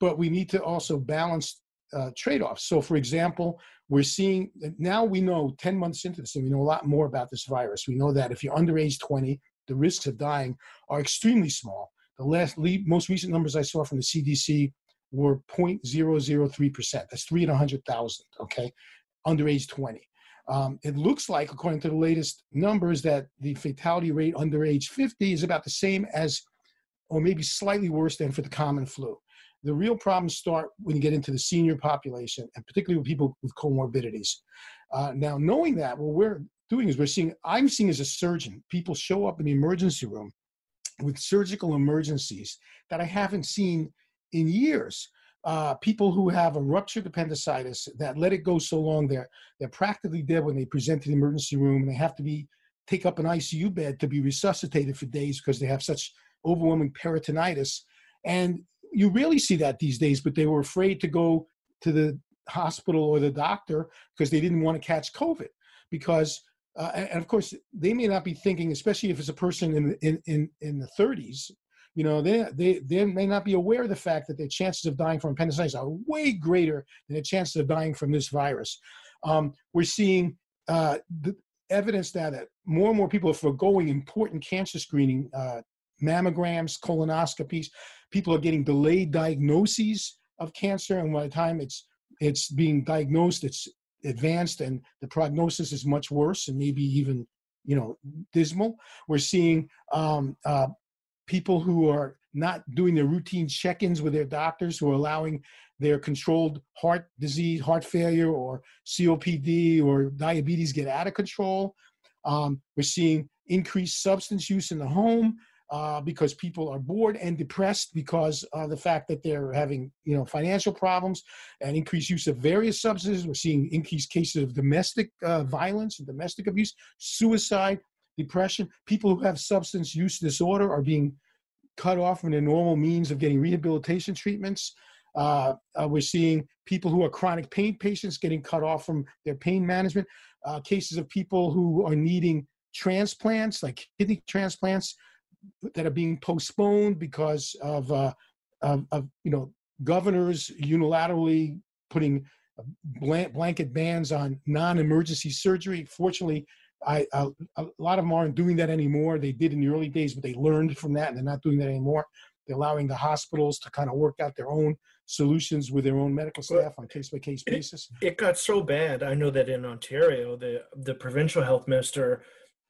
But we need to also balance uh, trade-offs. So, for example, we're seeing now we know 10 months into this, and we know a lot more about this virus. We know that if you're under age 20, the risks of dying are extremely small. The last most recent numbers I saw from the CDC were 0.003%. That's three in 100,000, okay, under age 20. Um, it looks like, according to the latest numbers, that the fatality rate under age 50 is about the same as, or maybe slightly worse than for the common flu. The real problems start when you get into the senior population, and particularly with people with comorbidities. Uh, now, knowing that, well, we're doing is we're seeing, I'm seeing as a surgeon, people show up in the emergency room with surgical emergencies that I haven't seen in years. Uh, people who have a ruptured appendicitis that let it go so long they're they're practically dead when they present to the emergency room and they have to be take up an ICU bed to be resuscitated for days because they have such overwhelming peritonitis and you really see that these days but they were afraid to go to the hospital or the doctor because they didn't want to catch covid because uh, and of course they may not be thinking especially if it's a person in in in, in the 30s you know, they, they, they may not be aware of the fact that their chances of dying from appendicitis are way greater than the chances of dying from this virus. Um, we're seeing uh, evidence now that more and more people are foregoing important cancer screening, uh, mammograms, colonoscopies. People are getting delayed diagnoses of cancer, and by the time it's it's being diagnosed, it's advanced, and the prognosis is much worse, and maybe even you know dismal. We're seeing um, uh, people who are not doing their routine check-ins with their doctors who are allowing their controlled heart disease heart failure or copd or diabetes get out of control um, we're seeing increased substance use in the home uh, because people are bored and depressed because of the fact that they're having you know financial problems and increased use of various substances we're seeing increased cases of domestic uh, violence and domestic abuse suicide depression. People who have substance use disorder are being cut off from their normal means of getting rehabilitation treatments. Uh, uh, we're seeing people who are chronic pain patients getting cut off from their pain management. Uh, cases of people who are needing transplants, like kidney transplants, that are being postponed because of, uh, of, of you know governors unilaterally putting blanket bans on non-emergency surgery. Fortunately, I, I, a lot of them aren't doing that anymore. They did in the early days, but they learned from that, and they're not doing that anymore. They're allowing the hospitals to kind of work out their own solutions with their own medical staff on case by case basis. It got so bad. I know that in Ontario, the the provincial health minister,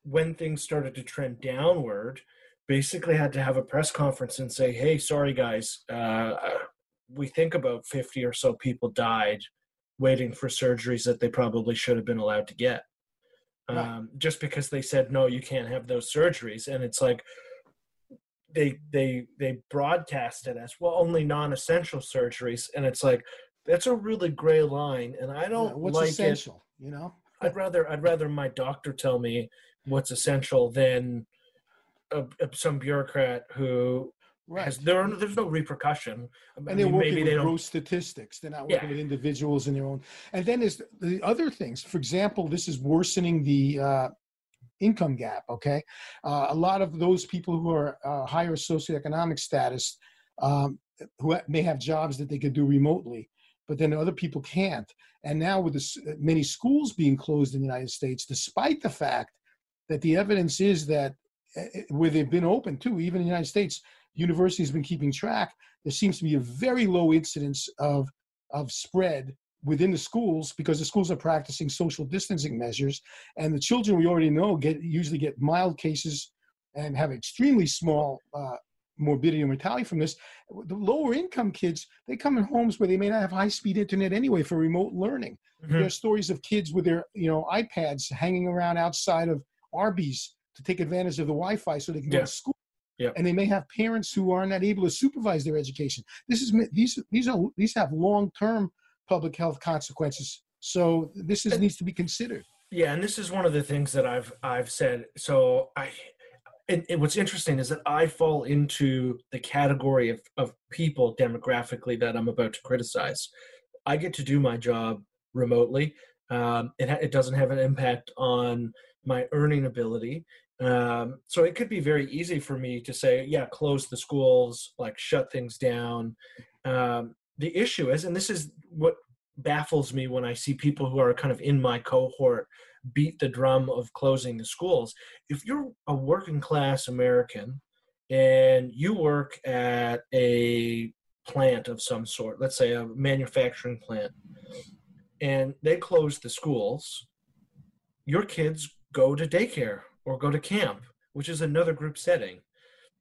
when things started to trend downward, basically had to have a press conference and say, "Hey, sorry guys, uh, we think about fifty or so people died waiting for surgeries that they probably should have been allowed to get." um, right. just because they said no, you can't have those surgeries, and it's like they they they broadcast it as well only non-essential surgeries, and it's like that's a really gray line, and I don't yeah, what's like essential, it. You know, I'd rather I'd rather my doctor tell me what's essential than a, a, some bureaucrat who Right. has there. There's no repercussion. I and they're mean, working maybe with they gross statistics. They're not working Yeah. with individuals in their own. And then there's the other things. For example, this is worsening the uh, income gap. Okay, uh, a lot of those people who are uh, higher socioeconomic status, um, who may have jobs that they could do remotely, but then other people can't. And now with the, many schools being closed in the United States, despite the fact that the evidence is that where they've been open too, even in the United States, universities have been keeping track. There seems to be a very low incidence of of spread within the schools because the schools are practicing social distancing measures, and the children we already know get usually get mild cases and have extremely small uh, morbidity and mortality from this. The lower income kids they come in homes where they may not have high speed internet anyway for remote learning. Mhm. There are stories of kids with their you know iPads hanging around outside of Arby's to take advantage of the Wi-Fi so they can go Yeah. to school. Yeah. And they may have parents who are not able to supervise their education. This is these these are these have long-term public health consequences. So this is, needs to be considered. Yeah, and this is one of the things that I've I've said. So I, and, and what's interesting is that I fall into the category of of people demographically that I'm about to criticize. I get to do my job remotely. Um, it it doesn't have an impact on my earning ability. Um, so it could be very easy for me to say, yeah, close the schools, like shut things down. Um, the issue is, and this is what baffles me when I see people who are kind of in my cohort beat the drum of closing the schools. If you're a working class American and you work at a plant of some sort, let's say a manufacturing plant, and they close the schools, your kids go to daycare or go to camp, which is another group setting.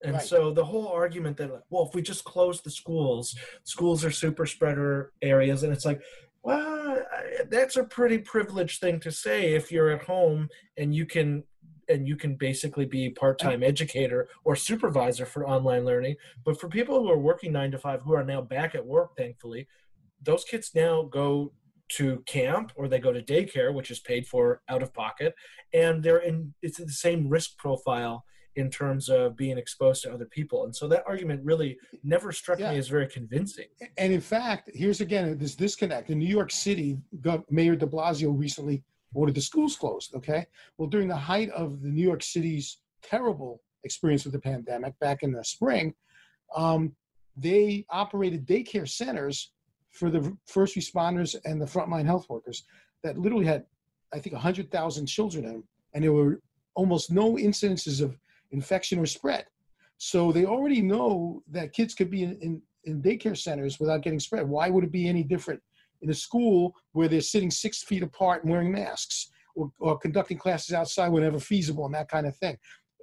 And Right. so the whole argument that, well, if we just close the schools, schools are super spreader areas, and it's like, well, that's a pretty privileged thing to say if you're at home and you can and you can basically be part-time educator or supervisor for online learning but for people who are working 9 to 5 who are now back at work thankfully those kids now go to camp or they go to daycare which is paid for out of pocket and they're in it's the same risk profile in terms of being exposed to other people and so that argument really never struck Yeah. me as very convincing And in fact, here's again this disconnect. In New York City, Mayor de Blasio recently ordered the schools closed. Okay. Well, during the height of the New York City's terrible experience with the pandemic back in the spring, um, they operated daycare centers for the first responders and the frontline health workers that literally had, I think, 100,000 children in them. And there were almost no incidences of infection or spread. So they already know that kids could be in, in, in daycare centers without getting spread. Why would it be any different in a school where they're sitting six feet apart and wearing masks or, or conducting classes outside whenever feasible and that kind of thing?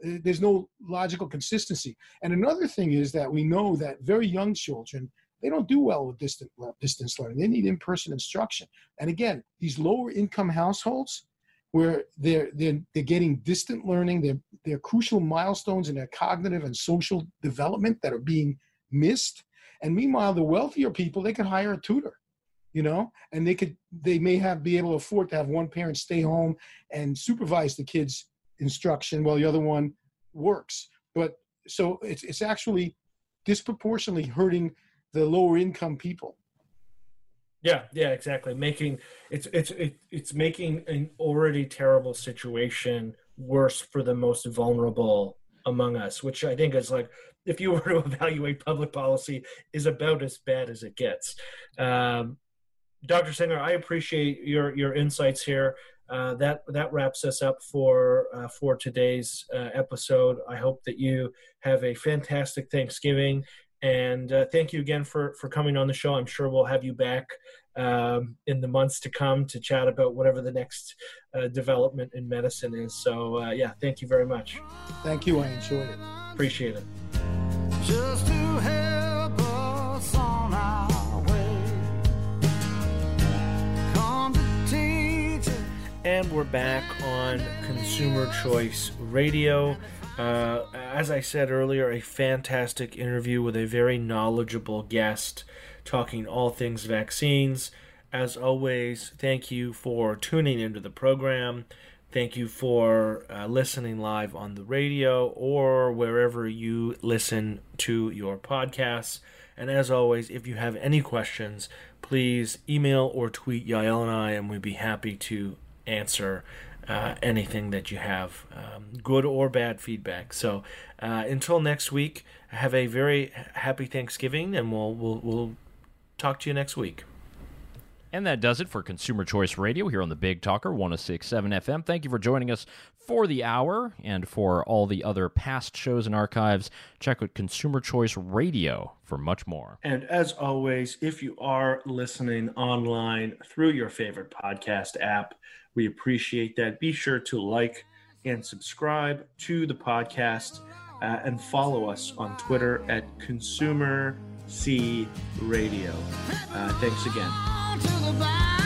Uh, There's no logical consistency. And another thing is that we know that very young children, they don't do well with distant, distance learning. They need in-person instruction. And again, these lower income households, where they're they're they're getting distant learning. They're they're crucial milestones in their cognitive and social development that are being missed. And meanwhile, the wealthier people they could hire a tutor, you know, and they could they may have be able to afford to have one parent stay home and supervise the kids' instruction while the other one works. But so it's it's actually disproportionately hurting the lower income people. Yeah, yeah, exactly. Making it's it's it, it's making an already terrible situation worse for the most vulnerable among us, which I think is like if you were to evaluate public policy is about as bad as it gets. Um, Dr. Singer, I appreciate your your insights here. Uh, that that wraps us up for uh, for today's uh, episode. I hope that you have a fantastic Thanksgiving, and uh, thank you again for for coming on the show. I'm sure we'll have you back um, in the months to come to chat about whatever the next uh, development in medicine is. So uh, yeah, thank you very much. Thank you. I enjoyed it. Appreciate it. just to help us on our way. Come to teach. And we're back on Consumer Choice Radio. Uh, as I said earlier, a fantastic interview with a very knowledgeable guest talking all things vaccines. As always, thank you for tuning into the program. Thank you for uh, listening live on the radio or wherever you listen to your podcasts. And as always, if you have any questions, please email or tweet Yael and I, and we'd be happy to answer uh, anything that you have, um, good or bad feedback. So uh, until next week, have a very happy Thanksgiving, and we'll we'll we'll talk to you next week. And that does it for Consumer Choice Radio here on the Big Talker 1067 FM. Thank you for joining us for the hour and for all the other past shows and archives. Check out Consumer Choice Radio for much more. And as always, if you are listening online through your favorite podcast app, we appreciate that. Be sure to like and subscribe to the podcast uh, and follow us on Twitter at Consumer C Radio. Uh, thanks again.